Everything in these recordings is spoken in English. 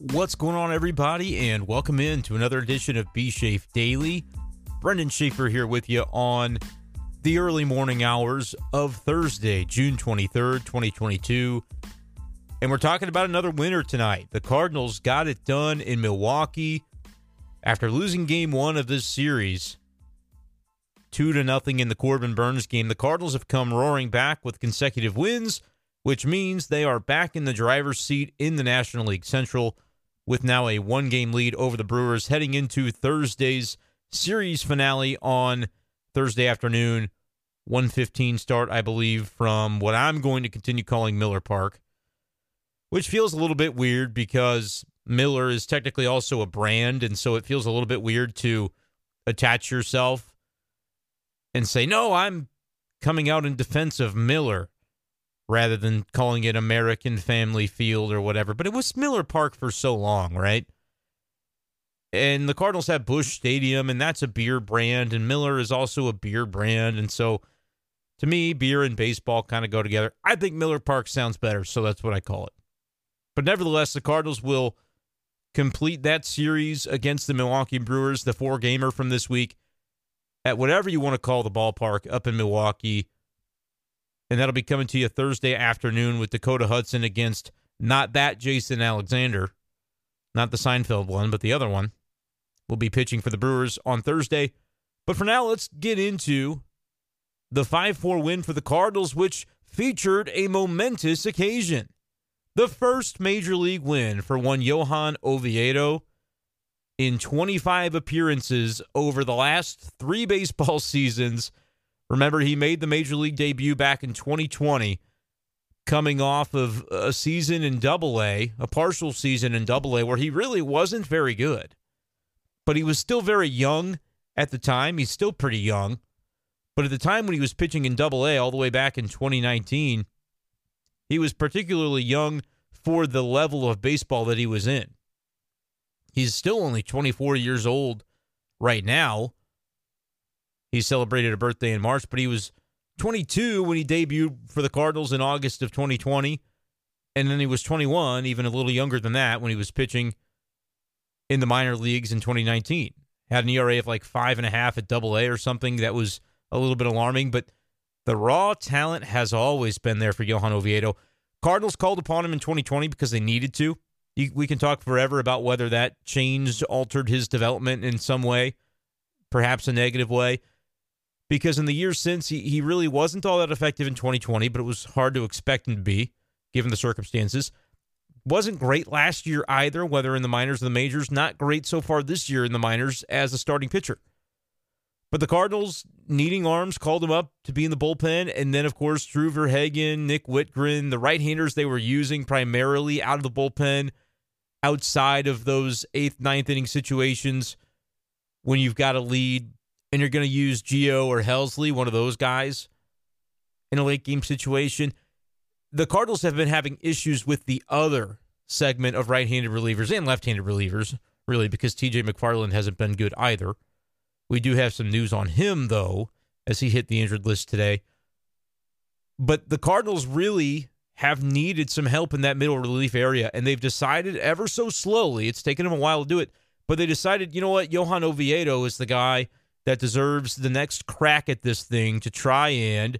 What's going on, everybody, and welcome in to another edition of B Shafe Daily. Brendan Schaefer here with you on the early morning hours of Thursday, June 23rd, 2022. And we're talking about another winner tonight. The Cardinals got it done in Milwaukee after losing game one of this series. Two to nothing in the Corbin Burnes game. The Cardinals have come roaring back with consecutive wins, which means they are back in the driver's seat in the National League Central with now a one game lead over the Brewers heading into Thursday's series finale on Thursday afternoon. 115 start, I believe, from what I'm going to continue calling Miller Park, which feels a little bit weird because Miller is technically also a brand. And so it feels a little bit weird to attach yourself and say, no, I'm coming out in defense of Miller rather than calling it American Family Field or whatever. But it was Miller Park for so long, right? And the Cardinals have Busch Stadium, and that's a beer brand, and Miller is also a beer brand. And so to me, beer and baseball kind of go together. I think Miller Park sounds better, so that's what I call it. But nevertheless, the Cardinals will complete that series against the Milwaukee Brewers, the four gamer from this week, at whatever you want to call the ballpark up in Milwaukee and that'll be coming to you Thursday afternoon with Dakota Hudson against not that Jason Alexander, not the Seinfeld one, but the other one. Will be pitching for the Brewers on Thursday. But for now, let's get into the 5 4 win for the Cardinals, which featured a momentous occasion. The first major league win for one Johan Oviedo in 25 appearances over the last three baseball seasons Remember, he made the major league debut back in 2020, coming off of a season in double A, a partial season in double A, where he really wasn't very good. But he was still very young at the time. He's still pretty young. But at the time when he was pitching in double A, all the way back in 2019, he was particularly young for the level of baseball that he was in. He's still only 24 years old right now he celebrated a birthday in March, but he was 22 when he debuted for the Cardinals in August of 2020. And then he was 21, even a little younger than that, when he was pitching in the minor leagues in 2019. Had an ERA of like five and a half at double A or something. That was a little bit alarming, but the raw talent has always been there for Johan Oviedo. Cardinals called upon him in 2020 because they needed to. We can talk forever about whether that changed, altered his development in some way, perhaps a negative way because in the years since he, he really wasn't all that effective in 2020, but it was hard to expect him to be given the circumstances. Wasn't great last year either, whether in the minors or the majors. Not great so far this year in the minors as a starting pitcher. But the Cardinals, needing arms, called him up to be in the bullpen. And then, of course, Drew Verhagen, Nick Wittgren, the right handers they were using primarily out of the bullpen outside of those eighth, ninth inning situations when you've got a lead and you're going to use Gio or Helsley, one of those guys, in a late game situation. The Cardinals have been having issues with the other segment of right handed relievers and left handed relievers, really, because TJ McFarland hasn't been good either. We do have some news on him, though, as he hit the injured list today. But the Cardinals really have needed some help in that middle relief area, and they've decided ever so slowly, it's taken them a while to do it, but they decided, you know what, Johan Oviedo is the guy that deserves the next crack at this thing to try and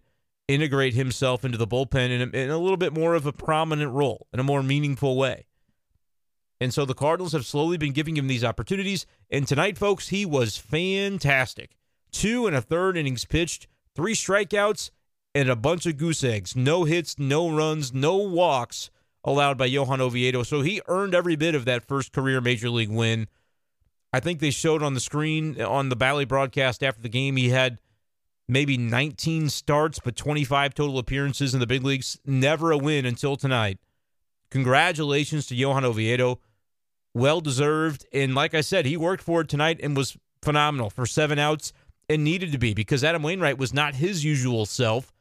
integrate himself into the bullpen in a, in a little bit more of a prominent role, in a more meaningful way. And so the Cardinals have slowly been giving him these opportunities. And tonight, folks, he was fantastic. Two and a third innings pitched, three strikeouts, and a bunch of goose eggs. No hits, no runs, no walks allowed by Johan Oviedo. So he earned every bit of that first career major league win I think they showed on the screen on the Bally broadcast after the game he had maybe 19 starts, but 25 total appearances in the big leagues. Never a win until tonight. Congratulations to Johan Oviedo. Well deserved. And like I said, he worked for it tonight and was phenomenal for seven outs and needed to be because Adam Wainwright was not his usual self.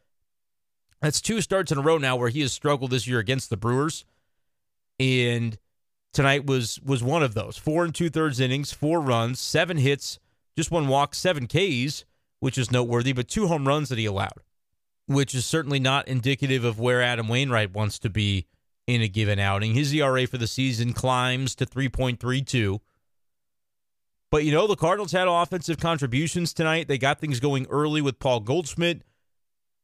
That's two starts in a row now where he has struggled this year against the Brewers. And tonight was was one of those. Four and two thirds innings, four runs, seven hits, just one walk, seven Ks, which is noteworthy, but two home runs that he allowed, which is certainly not indicative of where Adam Wainwright wants to be in a given outing. His ERA for the season climbs to 3.32. But you know, the Cardinals had offensive contributions tonight. They got things going early with Paul Goldschmidt.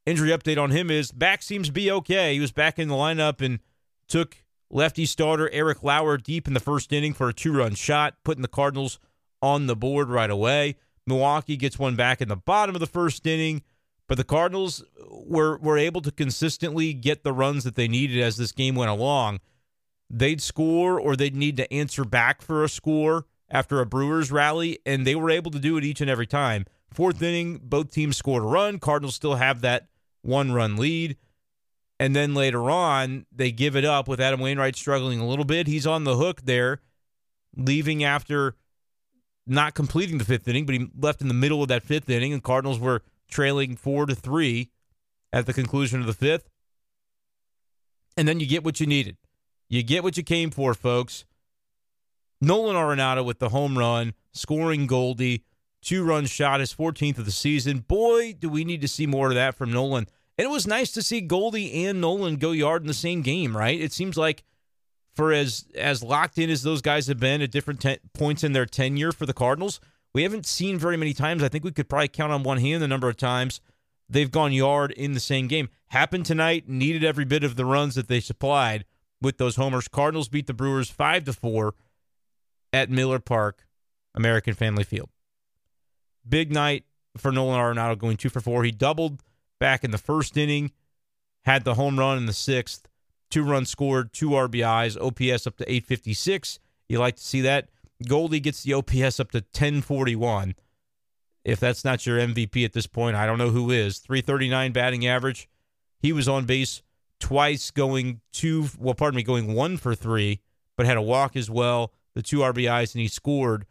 Injury update on him is back seems to be okay. He was back in the lineup and took lefty starter Eric Lauer deep in the first inning for a two run shot, putting the Cardinals on the board right away. Milwaukee gets one back in the bottom of the first inning, but the Cardinals were were able to consistently get the runs that they needed as this game went along. They'd score or they'd need to answer back for a score after a Brewers rally, and they were able to do it each and every time. Fourth inning, both teams scored a run. Cardinals still have that one run lead. And then later on, they give it up with Adam Wainwright struggling a little bit. He's on the hook there, leaving after not completing the fifth inning, but he left in the middle of that fifth inning, and Cardinals were trailing four to three at the conclusion of the fifth. And then you get what you needed. You get what you came for, folks. Nolan Arenado with the home run, scoring Goldie, two run shot, his 14th of the season. Boy, do we need to see more of that from Nolan. And it was nice to see Goldie and Nolan go yard in the same game, right? It seems like for as as locked in as those guys have been at different te- points in their tenure for the Cardinals, we haven't seen very many times. I think we could probably count on one hand the number of times they've gone yard in the same game. Happened tonight, needed every bit of the runs that they supplied with those homers. Cardinals beat the Brewers 5 to 4 at Miller Park, American Family Field. Big night for Nolan Arenado going 2 for 4. He doubled back in the first inning, had the home run in the sixth, two runs scored, two RBIs, OPS up to 856. You like to see that. Goldie gets the OPS up to 1041. If that's not your MVP at this point, I don't know who is. 339 batting average. He was on base twice, going two, well, pardon me, going one for three, but had a walk as well, the two RBIs, and he scored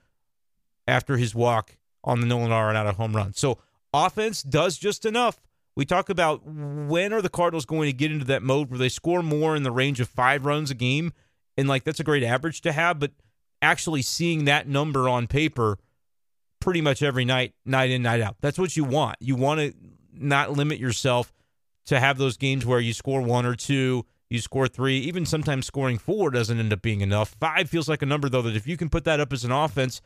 after his walk on the Nolan Arenado home run. So offense does just enough we talk about when are the Cardinals going to get into that mode where they score more in the range of five runs a game, and like that's a great average to have, but actually seeing that number on paper pretty much every night, night in, night out. That's what you want. You want to not limit yourself to have those games where you score one or two, you score three, even sometimes scoring four doesn't end up being enough. Five feels like a number, though, that if you can put that up as an offense,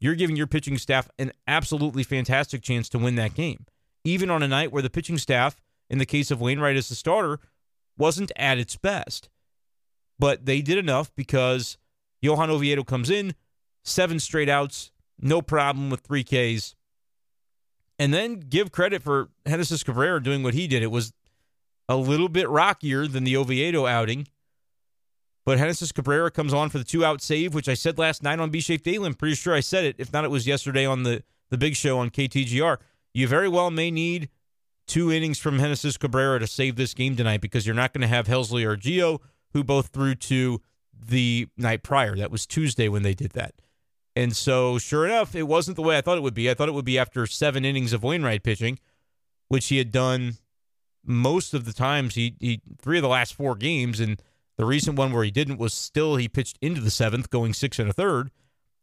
you're giving your pitching staff an absolutely fantastic chance to win that game even on a night where the pitching staff, in the case of Wainwright as the starter, wasn't at its best. But they did enough because Johan Oviedo comes in, seven straight outs, no problem with three Ks. And then give credit for Genesis Cabrera doing what he did. It was a little bit rockier than the Oviedo outing. But Genesis Cabrera comes on for the two out save, which I said last night on B Shape Daily. I'm pretty sure I said it. If not, it was yesterday on the, the big show on KTGR you very well may need two innings from Genesis Cabrera to save this game tonight because you're not going to have Helsley or Gio, who both threw to the night prior. That was Tuesday when they did that. And so, sure enough, it wasn't the way I thought it would be. I thought it would be after seven innings of Wainwright pitching, which he had done most of the times. He, he three of the last four games, and the recent one where he didn't was still he pitched into the seventh, going six and a third,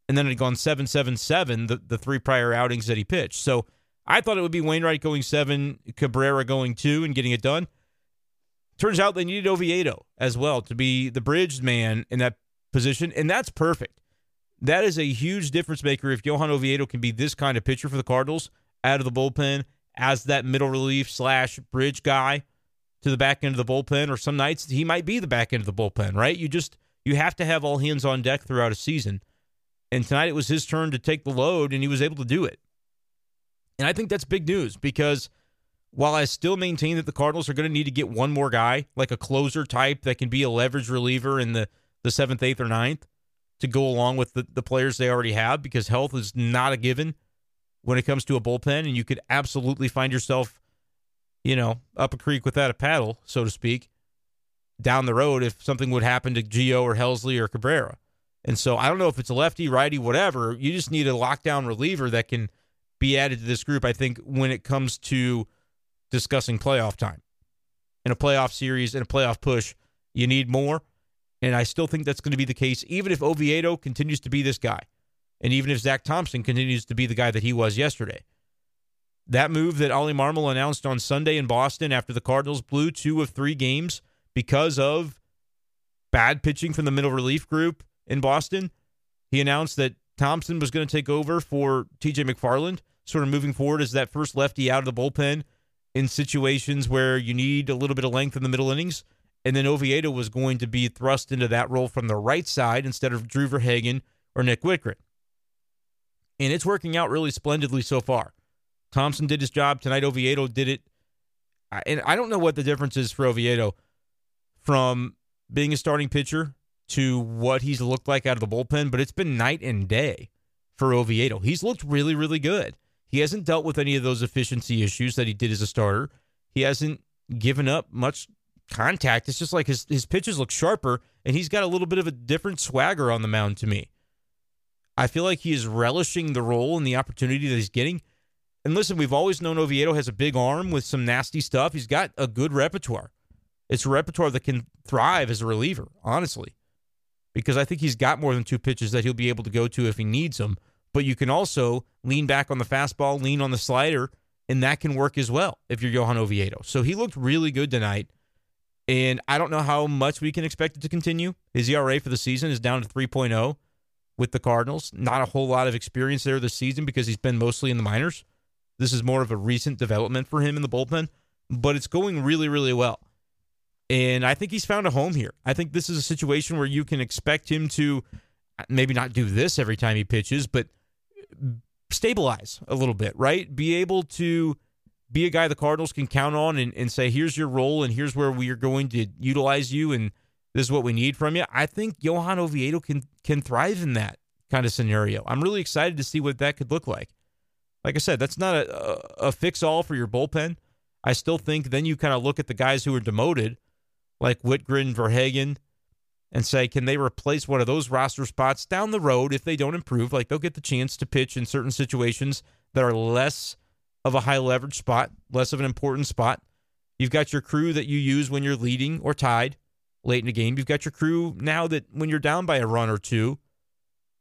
and then it had gone seven, seven, seven the, the three prior outings that he pitched. So I thought it would be Wainwright going seven, Cabrera going two, and getting it done. Turns out they needed Oviedo as well to be the bridge man in that position, and that's perfect. That is a huge difference maker if Johan Oviedo can be this kind of pitcher for the Cardinals out of the bullpen as that middle relief slash bridge guy to the back end of the bullpen, or some nights he might be the back end of the bullpen, right? You just you have to have all hands on deck throughout a season. And tonight it was his turn to take the load, and he was able to do it. And I think that's big news because while I still maintain that the Cardinals are going to need to get one more guy, like a closer type that can be a leverage reliever in the, the seventh, eighth, or ninth to go along with the, the players they already have because health is not a given when it comes to a bullpen. And you could absolutely find yourself, you know, up a creek without a paddle, so to speak, down the road if something would happen to Gio or Helsley or Cabrera. And so I don't know if it's a lefty, righty, whatever. You just need a lockdown reliever that can – be added to this group, I think, when it comes to discussing playoff time. In a playoff series, in a playoff push, you need more. And I still think that's going to be the case, even if Oviedo continues to be this guy. And even if Zack Thompson continues to be the guy that he was yesterday. That move that Ollie Marmol announced on Sunday in Boston after the Cardinals blew two of three games because of bad pitching from the middle relief group in Boston. He announced that Thompson was going to take over for TJ McFarland, sort of moving forward as that first lefty out of the bullpen in situations where you need a little bit of length in the middle innings. And then Oviedo was going to be thrust into that role from the right side instead of Drew Verhagen or Nick Wittgren. And it's working out really splendidly so far. Thompson did his job tonight. Oviedo did it. And I don't know what the difference is for Oviedo from being a starting pitcher to what he's looked like out of the bullpen, but it's been night and day for Oviedo. He's looked really, really good. He hasn't dealt with any of those efficiency issues that he did as a starter. He hasn't given up much contact. It's just like his, his pitches look sharper, and he's got a little bit of a different swagger on the mound to me. I feel like he is relishing the role and the opportunity that he's getting. And listen, we've always known Oviedo has a big arm with some nasty stuff. He's got a good repertoire. It's a repertoire that can thrive as a reliever, honestly, because I think he's got more than two pitches that he'll be able to go to if he needs them. But you can also lean back on the fastball, lean on the slider, and that can work as well if you're Johan Oviedo. So he looked really good tonight. And I don't know how much we can expect it to continue. His ERA for the season is down to 3.0 with the Cardinals. Not a whole lot of experience there this season because he's been mostly in the minors. This is more of a recent development for him in the bullpen, but it's going really, really well. And I think he's found a home here. I think this is a situation where you can expect him to maybe not do this every time he pitches, but stabilize a little bit, right? Be able to be a guy the Cardinals can count on and, and say, here's your role and here's where we are going to utilize you and this is what we need from you. I think Johan Oviedo can can thrive in that kind of scenario. I'm really excited to see what that could look like. Like I said, that's not a, a, a fix all for your bullpen. I still think then you kind of look at the guys who are demoted, like Wittgren, Verhagen, and say, can they replace one of those roster spots down the road if they don't improve? Like they'll get the chance to pitch in certain situations that are less of a high leverage spot, less of an important spot. You've got your crew that you use when you're leading or tied late in the game. You've got your crew now that when you're down by a run or two,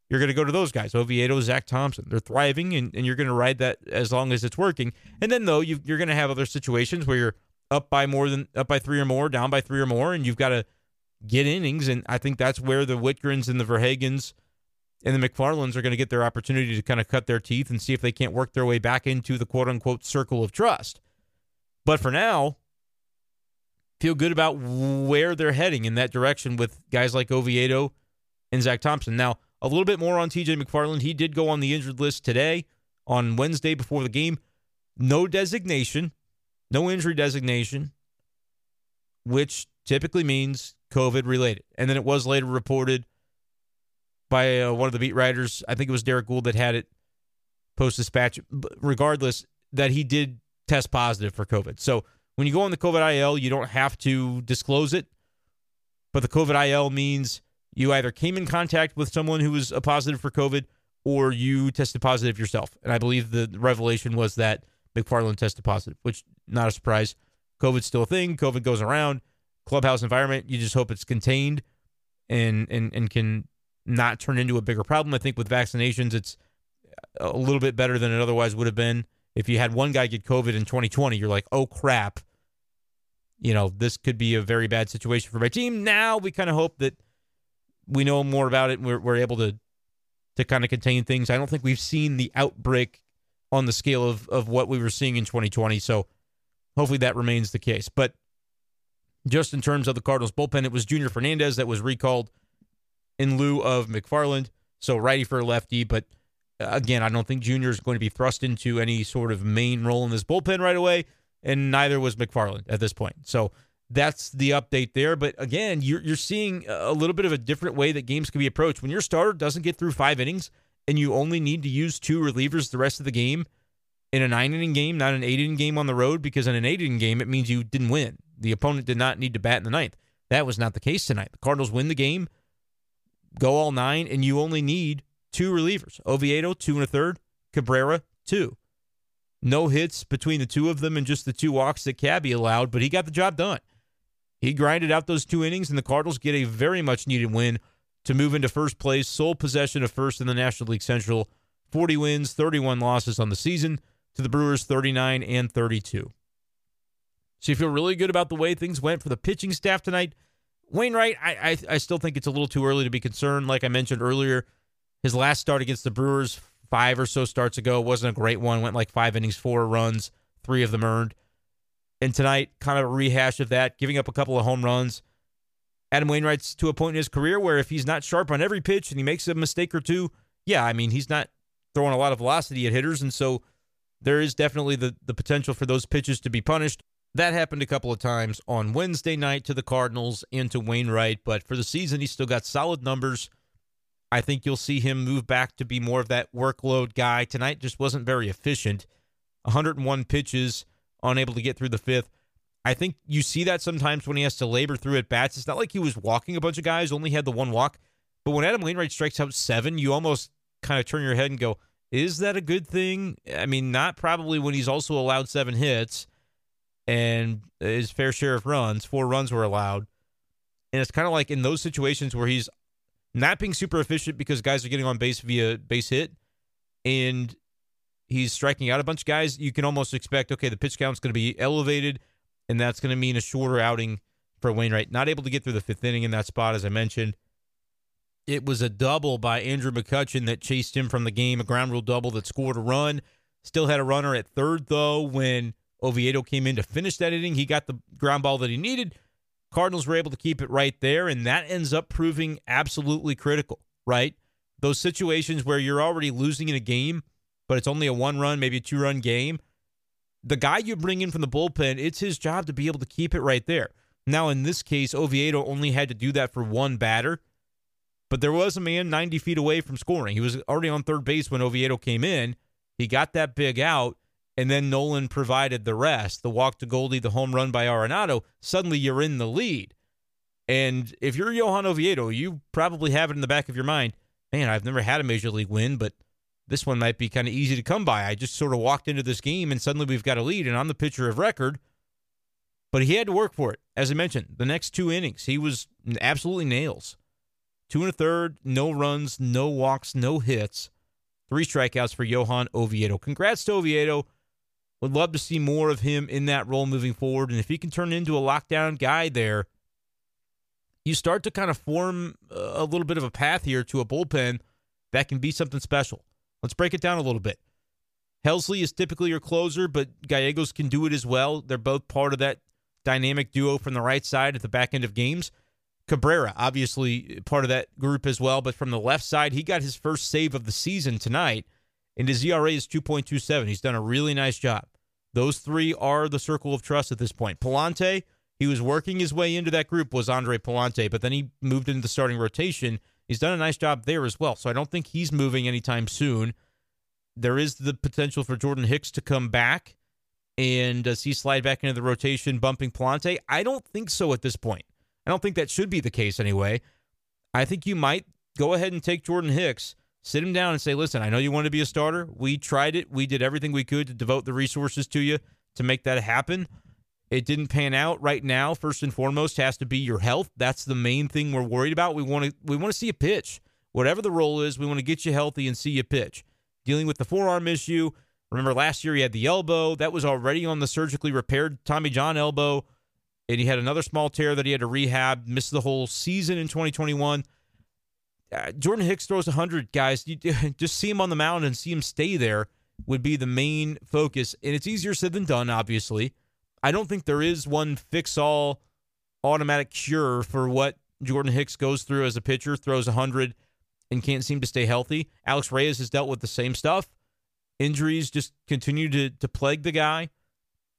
you're going to go to those guys, Oviedo, Zack Thompson. They're thriving, and, and you're going to ride that as long as it's working. And then, though, you are going to have other situations where you're up by more than up by three or more, down by three or more, and you've got to get innings. And I think that's where the Wittgrens and the Verhagens and the McFarlands are going to get their opportunity to kind of cut their teeth and see if they can't work their way back into the quote unquote circle of trust. But for now, feel good about where they're heading in that direction with guys like Oviedo and Zack Thompson. Now, a little bit more on TJ McFarland. He did go on the injured list today on Wednesday before the game. No designation, no injury designation, which typically means COVID related. And then it was later reported by uh, one of the beat writers. I think it was Derrick Goold that had it post dispatch. Regardless, that he did test positive for COVID. So when you go on the COVID IL, you don't have to disclose it, but the COVID IL means you either came in contact with someone who was a positive for COVID or you tested positive yourself. And I believe the revelation was that McFarland tested positive, which not a surprise. COVID's still a thing. COVID goes around. Clubhouse environment, you just hope it's contained and and and can not turn into a bigger problem. I think with vaccinations, it's a little bit better than it otherwise would have been if you had one guy get COVID in 2020, you're like, oh crap, you know, this could be a very bad situation for my team. Now we kind of hope that we know more about it and we're, we're able to to kind of contain things. I don't think we've seen the outbreak on the scale of, of what we were seeing in 2020. So hopefully that remains the case. But just in terms of the Cardinals bullpen, it was Junior Fernandez that was recalled in lieu of McFarland. So righty for lefty, but uh, again, I don't think Junior is going to be thrust into any sort of main role in this bullpen right away, and neither was McFarland at this point. So that's the update there. But again, you're you're seeing a little bit of a different way that games can be approached. When your starter doesn't get through five innings and you only need to use two relievers the rest of the game in a nine inning game, not an eight inning game on the road, because in an eight inning game, it means you didn't win. The opponent did not need to bat in the ninth. That was not the case tonight. The Cardinals win the game, go all nine, and you only need two relievers Oviedo, two and a third, Cabrera, two. No hits between the two of them and just the two walks that Cabby allowed, but he got the job done. He grinded out those two innings, and the Cardinals get a very much needed win to move into first place, sole possession of first in the National League Central. 40 wins, 31 losses on the season to the Brewers 39 and 32. So you feel really good about the way things went for the pitching staff tonight. Wainwright, I, I I still think it's a little too early to be concerned. Like I mentioned earlier, his last start against the Brewers five or so starts ago wasn't a great one. Went like five innings, four runs, three of them earned. And tonight, kind of a rehash of that, giving up a couple of home runs. Adam Wainwright's to a point in his career where if he's not sharp on every pitch and he makes a mistake or two, yeah, I mean, he's not throwing a lot of velocity at hitters. And so there is definitely the, the potential for those pitches to be punished. That happened a couple of times on Wednesday night to the Cardinals and to Wainwright, but for the season, he's still got solid numbers. I think you'll see him move back to be more of that workload guy. Tonight just wasn't very efficient. 101 pitches, unable to get through the fifth. I think you see that sometimes when he has to labor through at bats. It's not like he was walking a bunch of guys, only had the one walk. But when Adam Wainwright strikes out seven, you almost kind of turn your head and go, is that a good thing? I mean, not probably when he's also allowed seven hits and his fair share of runs. Four runs were allowed. And it's kind of like in those situations where he's not being super efficient because guys are getting on base via base hit and he's striking out a bunch of guys, you can almost expect, okay, the pitch count's going to be elevated, and that's going to mean a shorter outing for Wainwright. Not able to get through the fifth inning in that spot, as I mentioned. It was a double by Andrew McCutchen that chased him from the game, a ground rule double that scored a run. Still had a runner at third, though, when Oviedo came in to finish that inning. He got the ground ball that he needed. Cardinals were able to keep it right there, and that ends up proving absolutely critical, right? Those situations where you're already losing in a game, but it's only a one run, maybe a two run game. The guy you bring in from the bullpen, it's his job to be able to keep it right there. Now, in this case, Oviedo only had to do that for one batter, but there was a man 90 feet away from scoring. He was already on third base when Oviedo came in. He got that big out, and then Nolan provided the rest the walk to Goldie, the home run by Arenado. Suddenly you're in the lead. And if you're Johan Oviedo, you probably have it in the back of your mind man, I've never had a major league win, but this one might be kind of easy to come by. I just sort of walked into this game and suddenly we've got a lead, and I'm the pitcher of record. But he had to work for it. As I mentioned, the next two innings, he was absolutely nails. Two and a third, no runs, no walks, no hits, three strikeouts for Johan Oviedo. Congrats to Oviedo. Would love to see more of him in that role moving forward. And if he can turn into a lockdown guy there, you start to kind of form a little bit of a path here to a bullpen that can be something special. Let's break it down a little bit. Helsley is typically your closer, but Gallegos can do it as well. They're both part of that dynamic duo from the right side at the back end of games. Cabrera, obviously part of that group as well, but from the left side, he got his first save of the season tonight, and his ERA is 2.27. He's done a really nice job. Those three are the circle of trust at this point. Pallante, he was working his way into that group, was Andre Pallante, but then he moved into the starting rotation He's done a nice job there as well. So I don't think he's moving anytime soon. There is the potential for Jordan Hicks to come back. And uh, does he slide back into the rotation, bumping Pallante? I don't think so at this point. I don't think that should be the case anyway. I think you might go ahead and take Jordan Hicks, sit him down and say, listen, I know you want to be a starter. We tried it. We did everything we could to devote the resources to you to make that happen. It didn't pan out right now. First and foremost has to be your health. That's the main thing we're worried about. We want to we want to see a pitch. Whatever the role is, we want to get you healthy and see you pitch. Dealing with the forearm issue. Remember last year he had the elbow. That was already on the surgically repaired Tommy John elbow. And he had another small tear that he had to rehab, missed the whole season in 2021. Uh, Jordan Hicks throws 100 guys. You just see him on the mound and see him stay there would be the main focus. And it's easier said than done, obviously. I don't think there is one fix all automatic cure for what Jordan Hicks goes through as a pitcher, throws 100 and can't seem to stay healthy. Alex Reyes has dealt with the same stuff. Injuries just continue to, to plague the guy.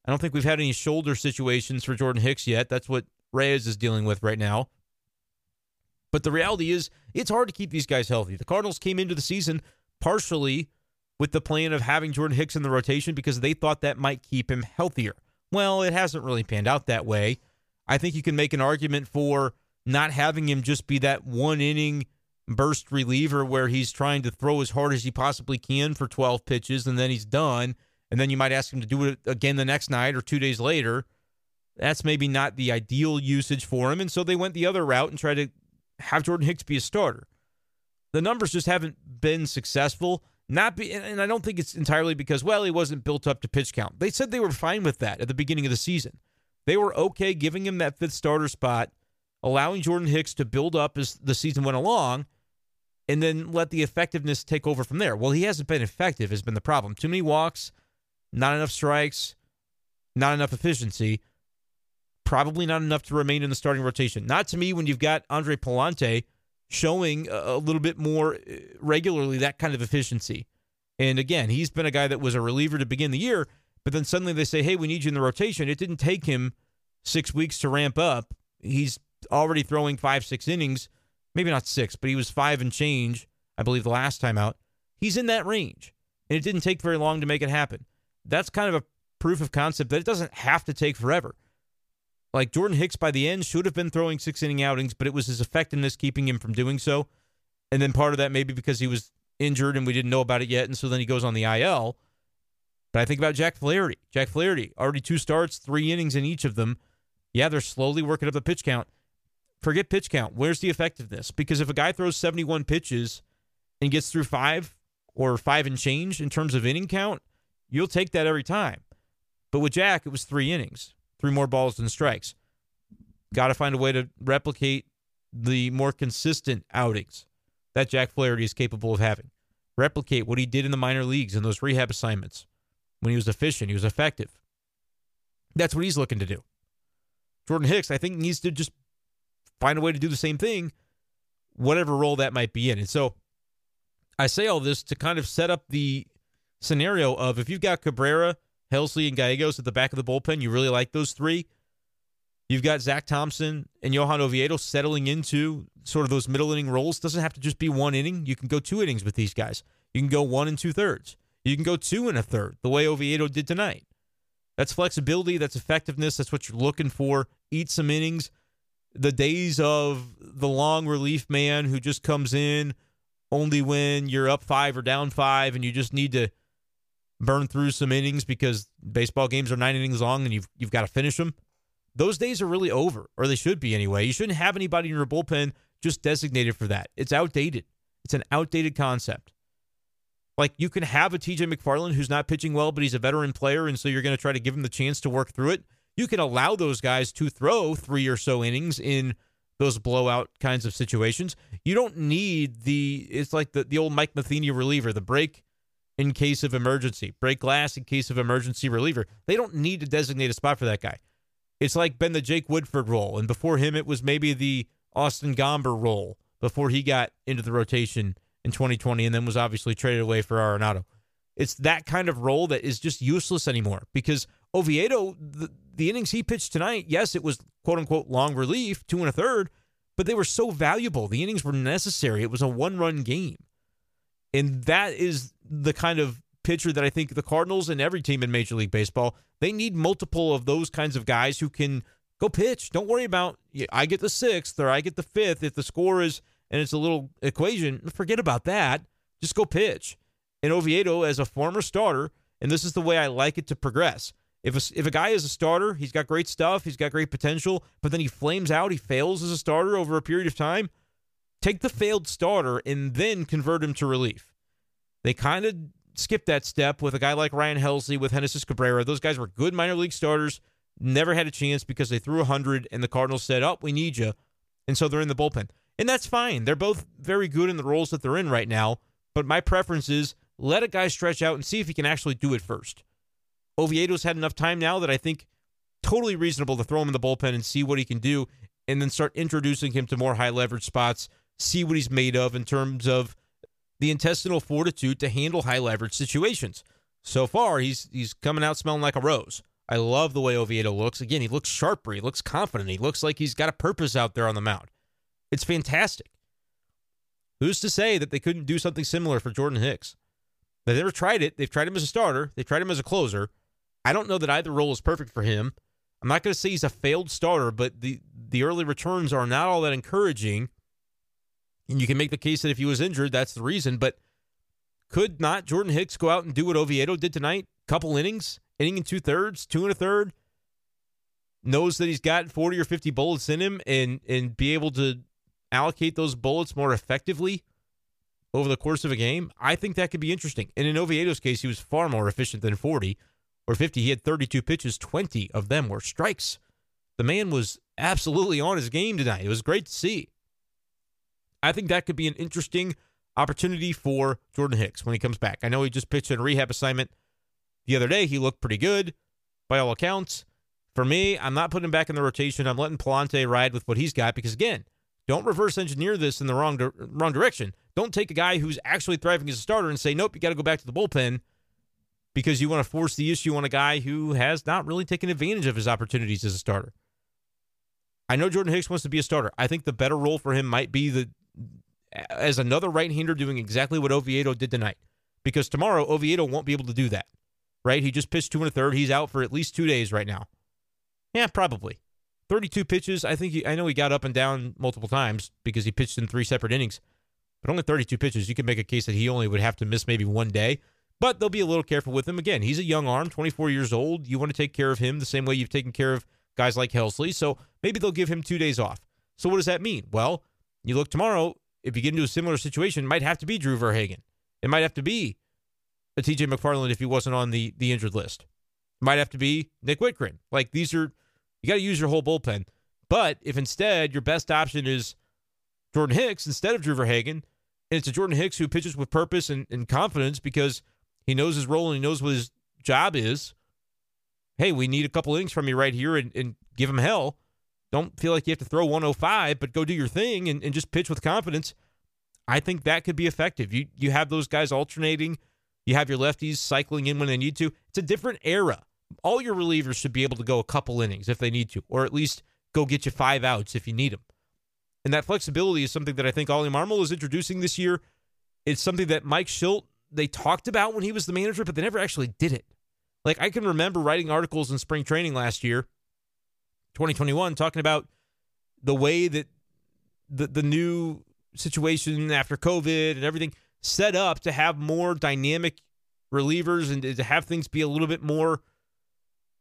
I don't think we've had any shoulder situations for Jordan Hicks yet. That's what Reyes is dealing with right now. But the reality is, it's hard to keep these guys healthy. The Cardinals came into the season partially with the plan of having Jordan Hicks in the rotation because they thought that might keep him healthier. Well, it hasn't really panned out that way. I think you can make an argument for not having him just be that one inning burst reliever where he's trying to throw as hard as he possibly can for 12 pitches and then he's done. And then you might ask him to do it again the next night or two days later. That's maybe not the ideal usage for him. And so they went the other route and tried to have Jordan Hicks be a starter. The numbers just haven't been successful. Not be, and I don't think it's entirely because well he wasn't built up to pitch count. They said they were fine with that at the beginning of the season. They were okay giving him that fifth starter spot allowing Jordan Hicks to build up as the season went along and then let the effectiveness take over from there. Well, he hasn't been effective, has been the problem. Too many walks, not enough strikes, not enough efficiency, probably not enough to remain in the starting rotation. Not to me when you've got Andre Pallante showing a little bit more uh, regularly that kind of efficiency. And again, he's been a guy that was a reliever to begin the year, but then suddenly they say, hey, we need you in the rotation. It didn't take him six weeks to ramp up. He's already throwing five, six innings, maybe not six, but he was five and change, I believe, the last time out. He's in that range, and it didn't take very long to make it happen. That's kind of a proof of concept that it doesn't have to take forever. Like Jordan Hicks by the end should have been throwing six inning outings, but it was his effectiveness keeping him from doing so. And then part of that maybe because he was injured and we didn't know about it yet, and so then he goes on the IL. But I think about Jack Flaherty. Jack Flaherty, already two starts, three innings in each of them. Yeah, they're slowly working up the pitch count. Forget pitch count. Where's the effectiveness? Because if a guy throws 71 pitches and gets through five or five and change in terms of inning count, you'll take that every time. But with Jack, it was three innings, three more balls than strikes. Got to find a way to replicate the more consistent outings that Jack Flaherty is capable of having. Replicate what he did in the minor leagues in those rehab assignments when he was efficient, he was effective. That's what he's looking to do. Jordan Hicks, I think, needs to just find a way to do the same thing, whatever role that might be in. And so I say all this to kind of set up the scenario of if you've got Cabrera, Helsley, and Gallegos at the back of the bullpen, you really like those three. You've got Zack Thompson and Johan Oviedo settling into sort of those middle inning roles. Doesn't have to just be one inning. You can go two innings with these guys. You can go one and two thirds. You can go two and a third, the way Oviedo did tonight. That's flexibility. That's effectiveness. That's what you're looking for. Eat some innings. The days of the long relief man who just comes in only when you're up five or down five and you just need to burn through some innings because baseball games are nine innings long and you've, you've got to finish them. Those days are really over, or they should be anyway. You shouldn't have anybody in your bullpen just designated for that. It's outdated. It's an outdated concept. Like you can have a TJ McFarland who's not pitching well, but he's a veteran player, and so you're going to try to give him the chance to work through it. You can allow those guys to throw three or so innings in those blowout kinds of situations. You don't need the it's like the, the old Mike Matheny reliever, the break in case of emergency, break glass in case of emergency reliever. They don't need to designate a spot for that guy. It's like been the Jake Woodford role, and before him it was maybe the Austin Gomber role before he got into the rotation in 2020 and then was obviously traded away for Arenado. It's that kind of role that is just useless anymore because Oviedo, the, the innings he pitched tonight, yes, it was quote unquote long relief, two and a third, but they were so valuable. The innings were necessary. It was a one run game. And that is the kind of pitcher that I think the Cardinals and every team in Major League Baseball, they need multiple of those kinds of guys who can go pitch. Don't worry about I get the sixth or I get the fifth if the score is and it's a little equation, forget about that. Just go pitch. And Oviedo, as a former starter, and this is the way I like it to progress. If a, if a guy is a starter, he's got great stuff, he's got great potential, but then he flames out, he fails as a starter over a period of time, take the failed starter and then convert him to relief. They kind of skipped that step with a guy like Ryan Helsley, with Genesis Cabrera. Those guys were good minor league starters, never had a chance because they threw 100 and the Cardinals said, Oh, we need you. And so they're in the bullpen. And that's fine. They're both very good in the roles that they're in right now. But my preference is let a guy stretch out and see if he can actually do it first. Oviedo's had enough time now that I think totally reasonable to throw him in the bullpen and see what he can do and then start introducing him to more high leverage spots, see what he's made of in terms of the intestinal fortitude to handle high leverage situations. So far, he's he's coming out smelling like a rose. I love the way Oviedo looks. Again, he looks sharper. He looks confident. He looks like he's got a purpose out there on the mound. It's fantastic. Who's to say that they couldn't do something similar for Jordan Hicks? They've never tried it. They've tried him as a starter. They've tried him as a closer. I don't know that either role is perfect for him. I'm not going to say he's a failed starter, but the the early returns are not all that encouraging. And you can make the case that if he was injured, that's the reason. But could not Jordan Hicks go out and do what Oviedo did tonight? Couple innings, inning and two thirds, two and a third. Knows that he's got 40 or 50 bullets in him and and be able to allocate those bullets more effectively over the course of a game, I think that could be interesting. And in Oviedo's case, he was far more efficient than 40 or 50. He had 32 pitches, 20 of them were strikes. The man was absolutely on his game tonight. It was great to see. I think that could be an interesting opportunity for Jordan Hicks when he comes back. I know he just pitched in a rehab assignment the other day. He looked pretty good by all accounts. For me, I'm not putting him back in the rotation. I'm letting Pallante ride with what he's got because, again, don't reverse engineer this in the wrong di- wrong direction. Don't take a guy who's actually thriving as a starter and say, nope, you got to go back to the bullpen because you want to force the issue on a guy who has not really taken advantage of his opportunities as a starter. I know Jordan Hicks wants to be a starter. I think the better role for him might be the as another right-hander doing exactly what Oviedo did tonight. Because tomorrow Oviedo won't be able to do that. Right? He just pitched two and a third. He's out for at least two days right now. Yeah, probably. 32 pitches. I think he, I know he got up and down multiple times because he pitched in three separate innings, but only 32 pitches. You can make a case that he only would have to miss maybe one day, but they'll be a little careful with him. Again, he's a young arm, 24 years old. You want to take care of him the same way you've taken care of guys like Helsley. So maybe they'll give him two days off. So what does that mean? Well, you look tomorrow, if you get into a similar situation, it might have to be Drew Verhagen. It might have to be a TJ McFarland if he wasn't on the the injured list. It might have to be Nick Wittgren. Like these are you got to use your whole bullpen. But if instead your best option is Jordan Hicks instead of Drew Verhagen, and it's a Jordan Hicks who pitches with purpose and, and confidence because he knows his role and he knows what his job is. Hey, we need a couple innings from you right here and, and give him hell. Don't feel like you have to throw 105, but go do your thing and, and just pitch with confidence. I think that could be effective. You you have those guys alternating. You have your lefties cycling in when they need to. It's a different era all your relievers should be able to go a couple innings if they need to, or at least go get you five outs if you need them. And that flexibility is something that I think Ollie Marmol is introducing this year. It's something that Mike Shildt they talked about when he was the manager, but they never actually did it. Like I can remember writing articles in spring training last year, 2021, talking about the way that the the new situation after COVID and everything set up to have more dynamic relievers and to have things be a little bit more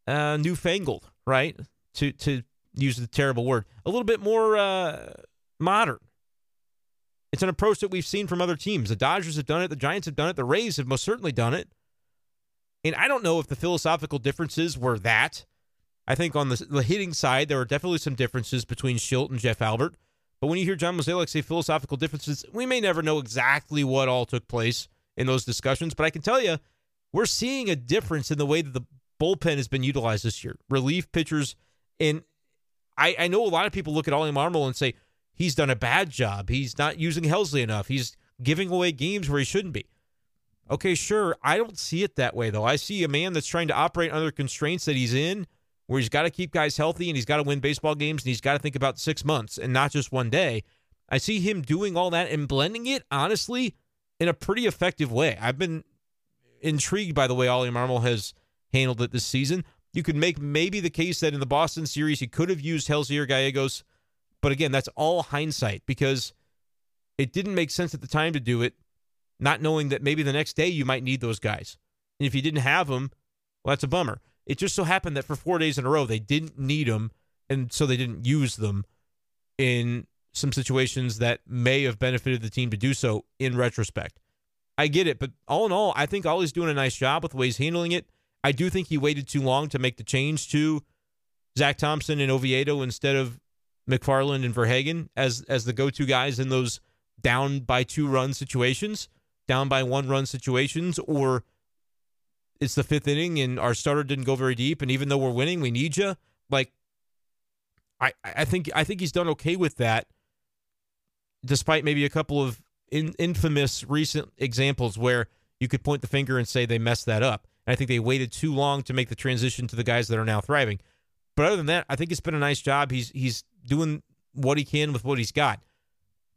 uh, newfangled, right? To to use the terrible word, a little bit more uh, modern. It's an approach that we've seen from other teams. The Dodgers have done it. The Giants have done it. The Rays have most certainly done it. And I don't know if the philosophical differences were that. I think on the, the hitting side, there are definitely some differences between Shildt and Jeff Albert. But when you hear John Mozeliak say philosophical differences, we may never know exactly what all took place in those discussions. But I can tell you, we're seeing a difference in the way that the bullpen has been utilized this year. Relief pitchers, and I, I know a lot of people look at Ollie Marmol and say he's done a bad job. He's not using Helsley enough. He's giving away games where he shouldn't be. Okay, sure. I don't see it that way though. I see a man that's trying to operate under constraints that he's in, where he's got to keep guys healthy and he's got to win baseball games and he's got to think about six months and not just one day. I see him doing all that and blending it honestly in a pretty effective way. I've been intrigued by the way Ollie Marmol has handled it this season. You could make maybe the case that in the Boston series he could have used Helsley or Gallegos, but again, that's all hindsight because it didn't make sense at the time to do it, not knowing that maybe the next day you might need those guys. And if you didn't have them, well, that's a bummer. It just so happened that for four days in a row they didn't need them, and so they didn't use them in some situations that may have benefited the team to do so in retrospect. I get it, but all in all, I think Ollie's doing a nice job with the way he's handling it. I do think he waited too long to make the change to Zack Thompson and Oviedo instead of McFarland and Verhagen as as the go-to guys in those down by two run situations, down by one run situations, or it's the fifth inning and our starter didn't go very deep, and even though we're winning, we need you. Like, I I think I think he's done okay with that, despite maybe a couple of in, infamous recent examples where you could point the finger and say they messed that up. And I think they waited too long to make the transition to the guys that are now thriving. But other than that, I think it's been a nice job. He's he's doing what he can with what he's got.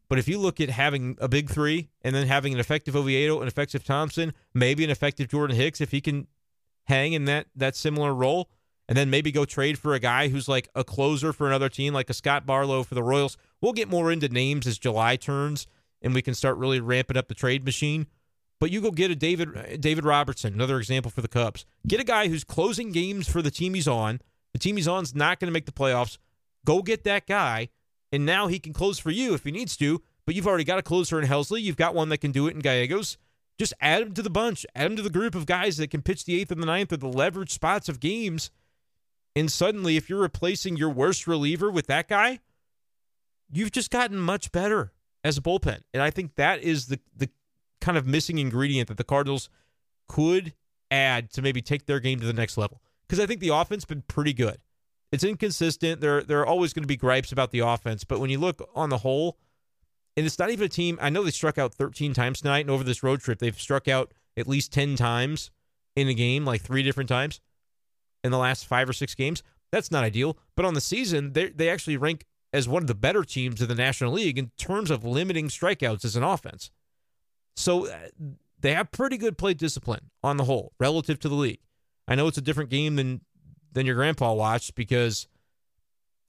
But if you look at having a big three and then having an effective Oviedo, an effective Thompson, maybe an effective Jordan Hicks, if he can hang in that that similar role, and then maybe go trade for a guy who's like a closer for another team, like a Scott Barlow for the Royals. We'll get more into names as July turns and we can start really ramping up the trade machine. But you go get a David David Robertson, another example for the Cubs. Get a guy who's closing games for the team he's on. The team he's on is not going to make the playoffs. Go get that guy, and now he can close for you if he needs to. But you've already got a closer in Helsley. You've got one that can do it in Gallegos. Just add him to the bunch. Add him to the group of guys that can pitch the eighth and the ninth or the leverage spots of games. And suddenly, if you're replacing your worst reliever with that guy, you've just gotten much better as a bullpen. And I think that is the the kind of missing ingredient that the Cardinals could add to maybe take their game to the next level. Because I think the offense has been pretty good. It's inconsistent. There, there are always going to be gripes about the offense, but when you look on the whole, and it's not even a team. I know they struck out 13 times tonight, and over this road trip, they've struck out at least 10 times in a game, like three different times in the last five or six games. That's not ideal. But on the season, they they actually rank as one of the better teams in the National League in terms of limiting strikeouts as an offense. So uh, they have pretty good plate discipline on the whole relative to the league. I know it's a different game than than your grandpa watched because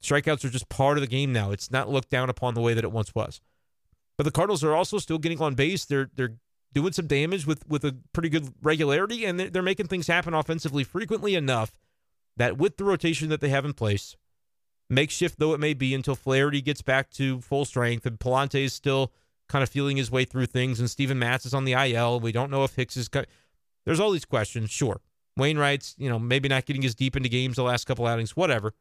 strikeouts are just part of the game now. It's not looked down upon the way that it once was. But the Cardinals are also still getting on base. They're they're doing some damage with with a pretty good regularity, and they're, they're making things happen offensively frequently enough that with the rotation that they have in place, makeshift though it may be until Flaherty gets back to full strength, and Pallante is still kind of feeling his way through things, and Steven Matz is on the IL. We don't know if Hicks is. There's all these questions. Sure, Wainwright's you know maybe not getting as deep into games the last couple outings, whatever.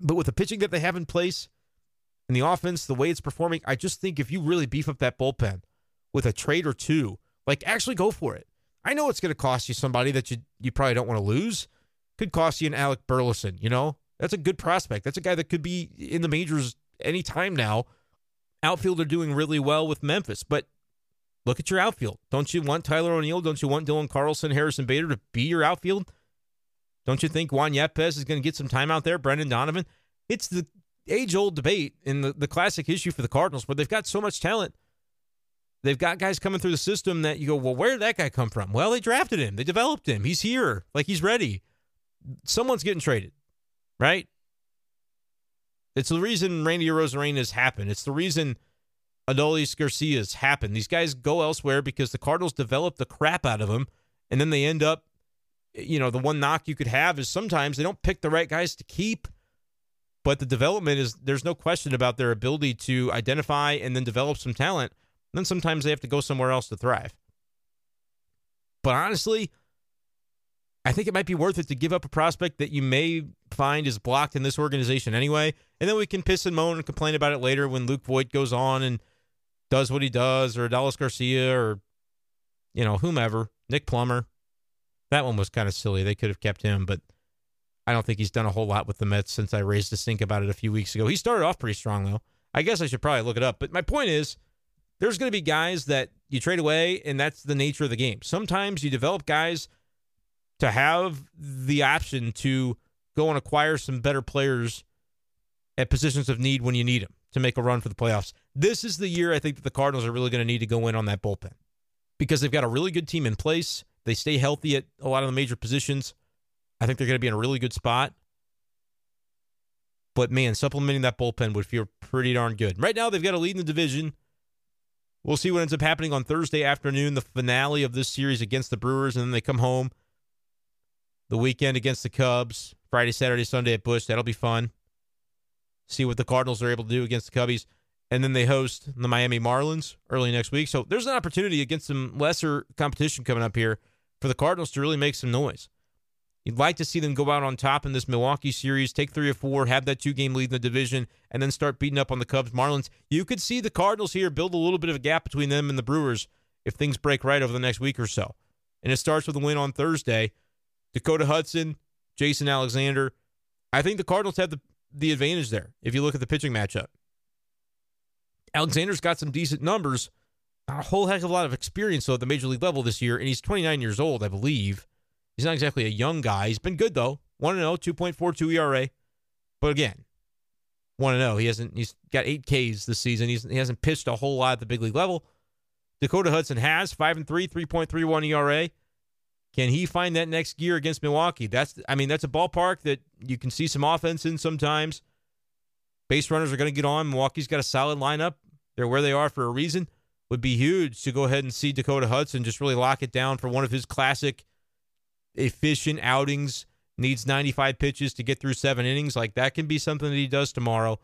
But with the pitching that they have in place and the offense, the way it's performing, I just think if you really beef up that bullpen with a trade or two, like actually go for it. I know it's going to cost you somebody that you you probably don't want to lose. Could cost you an Alec Burleson, you know? That's a good prospect. That's a guy that could be in the majors anytime now. Outfielder doing really well with Memphis, but look at your outfield. Don't you want Tyler O'Neill? Don't you want Dylan Carlson, Harrison Bader to be your outfield? Don't you think Juan Yepez is going to get some time out there? Brendan Donovan? It's the age old debate and the, the classic issue for the Cardinals, but they've got so much talent. They've got guys coming through the system that you go, well, where did that guy come from? Well, they drafted him, they developed him. He's here, like he's ready. Someone's getting traded, right? It's the reason Randy has happened. It's the reason Adolis Garcia's happened. These guys go elsewhere because the Cardinals develop the crap out of them, and then they end up, you know, the one knock you could have is sometimes they don't pick the right guys to keep but the development is there's no question about their ability to identify and then develop some talent. And then sometimes they have to go somewhere else to thrive. But honestly, I think it might be worth it to give up a prospect that you may find is blocked in this organization anyway. And then we can piss and moan and complain about it later when Luke Voit goes on and does what he does, or Adolis Garcia, or, you know, whomever, Nick Plummer. That one was kind of silly. They could have kept him, but I don't think he's done a whole lot with the Mets since I raised a stink about it a few weeks ago. He started off pretty strong, though. I guess I should probably look it up. But my point is, there's going to be guys that you trade away, and that's the nature of the game. Sometimes you develop guys to have the option to go and acquire some better players at positions of need when you need them to make a run for the playoffs. This is the year I think that the Cardinals are really going to need to go in on that bullpen because they've got a really good team in place. They stay healthy at a lot of the major positions. I think they're going to be in a really good spot. But man, supplementing that bullpen would feel pretty darn good. Right now, they've got a lead in the division. We'll see what ends up happening on Thursday afternoon, the finale of this series against the Brewers, and then they come home the weekend against the Cubs, Friday, Saturday, Sunday at Busch. That'll be fun. See what the Cardinals are able to do against the Cubbies. And then they host the Miami Marlins early next week. So there's an opportunity against some lesser competition coming up here for the Cardinals to really make some noise. You'd like to see them go out on top in this Milwaukee series, take three or four, have that two game lead in the division, and then start beating up on the Cubs, Marlins. You could see the Cardinals here build a little bit of a gap between them and the Brewers if things break right over the next week or so. And it starts with a win on Thursday. Dakota Hudson, Jason Alexander. I think the Cardinals have the, the advantage there if you look at the pitching matchup. Alexander's got some decent numbers, not a whole heck of a lot of experience, though, at the major league level this year, and he's 29 years old, I believe. He's not exactly a young guy. He's been good though. 1 0, 2.42 ERA. But again, 1 0. He hasn't he's got 8 Ks this season. He's, he hasn't pitched a whole lot at the big league level. Dakota Hudson has 5 and 3, 3.31 ERA. Can he find that next gear against Milwaukee? That's I mean, that's a ballpark that you can see some offense in sometimes. Base runners are going to get on. Milwaukee's got a solid lineup. They're where they are for a reason. Would be huge to go ahead and see Dakota Hudson just really lock it down for one of his classic efficient outings, needs 95 pitches to get through seven innings. Like that can be something that he does tomorrow.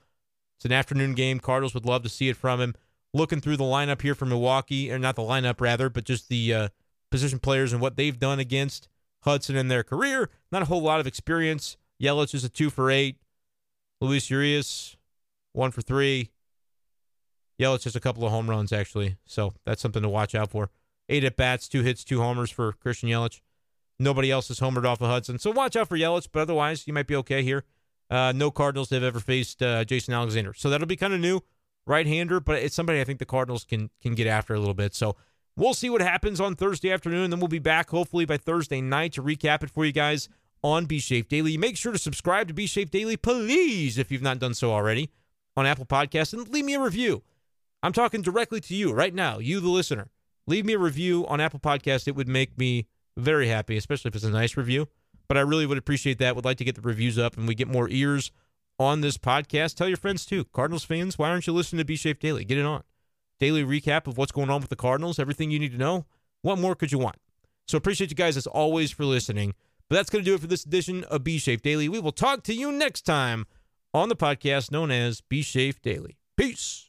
It's an afternoon game. Cardinals would love to see it from him. Looking through the lineup here for Milwaukee, or not the lineup rather, but just the uh, position players and what they've done against Hudson in their career. Not a whole lot of experience. Yelich is a two for eight. Luis Urias, one for three. Yelich has a couple of home runs, actually. So that's something to watch out for. Eight at bats, two hits, two homers for Christian Yelich. Nobody else has homered off of Hudson. So watch out for Yelich, but otherwise, you might be okay here. Uh, no Cardinals have ever faced uh, Jason Alexander. So that'll be kind of new. Right hander, but it's somebody I think the Cardinals can can get after a little bit. So we'll see what happens on Thursday afternoon. Then we'll be back hopefully by Thursday night to recap it for you guys on B Shape Daily. Make sure to subscribe to B Shape Daily, please, if you've not done so already, on Apple Podcasts, and leave me a review. I'm talking directly to you right now, you, the listener. Leave me a review on Apple Podcast. It would make me very happy, especially if it's a nice review. But I really would appreciate that. Would like to get the reviews up and we get more ears on this podcast. Tell your friends too. Cardinals fans, why aren't you listening to B Shape Daily? Get it on. Daily recap of what's going on with the Cardinals, everything you need to know. What more could you want? So appreciate you guys as always for listening. But that's going to do it for this edition of B Shape Daily. We will talk to you next time on the podcast known as B Shape Daily. Peace.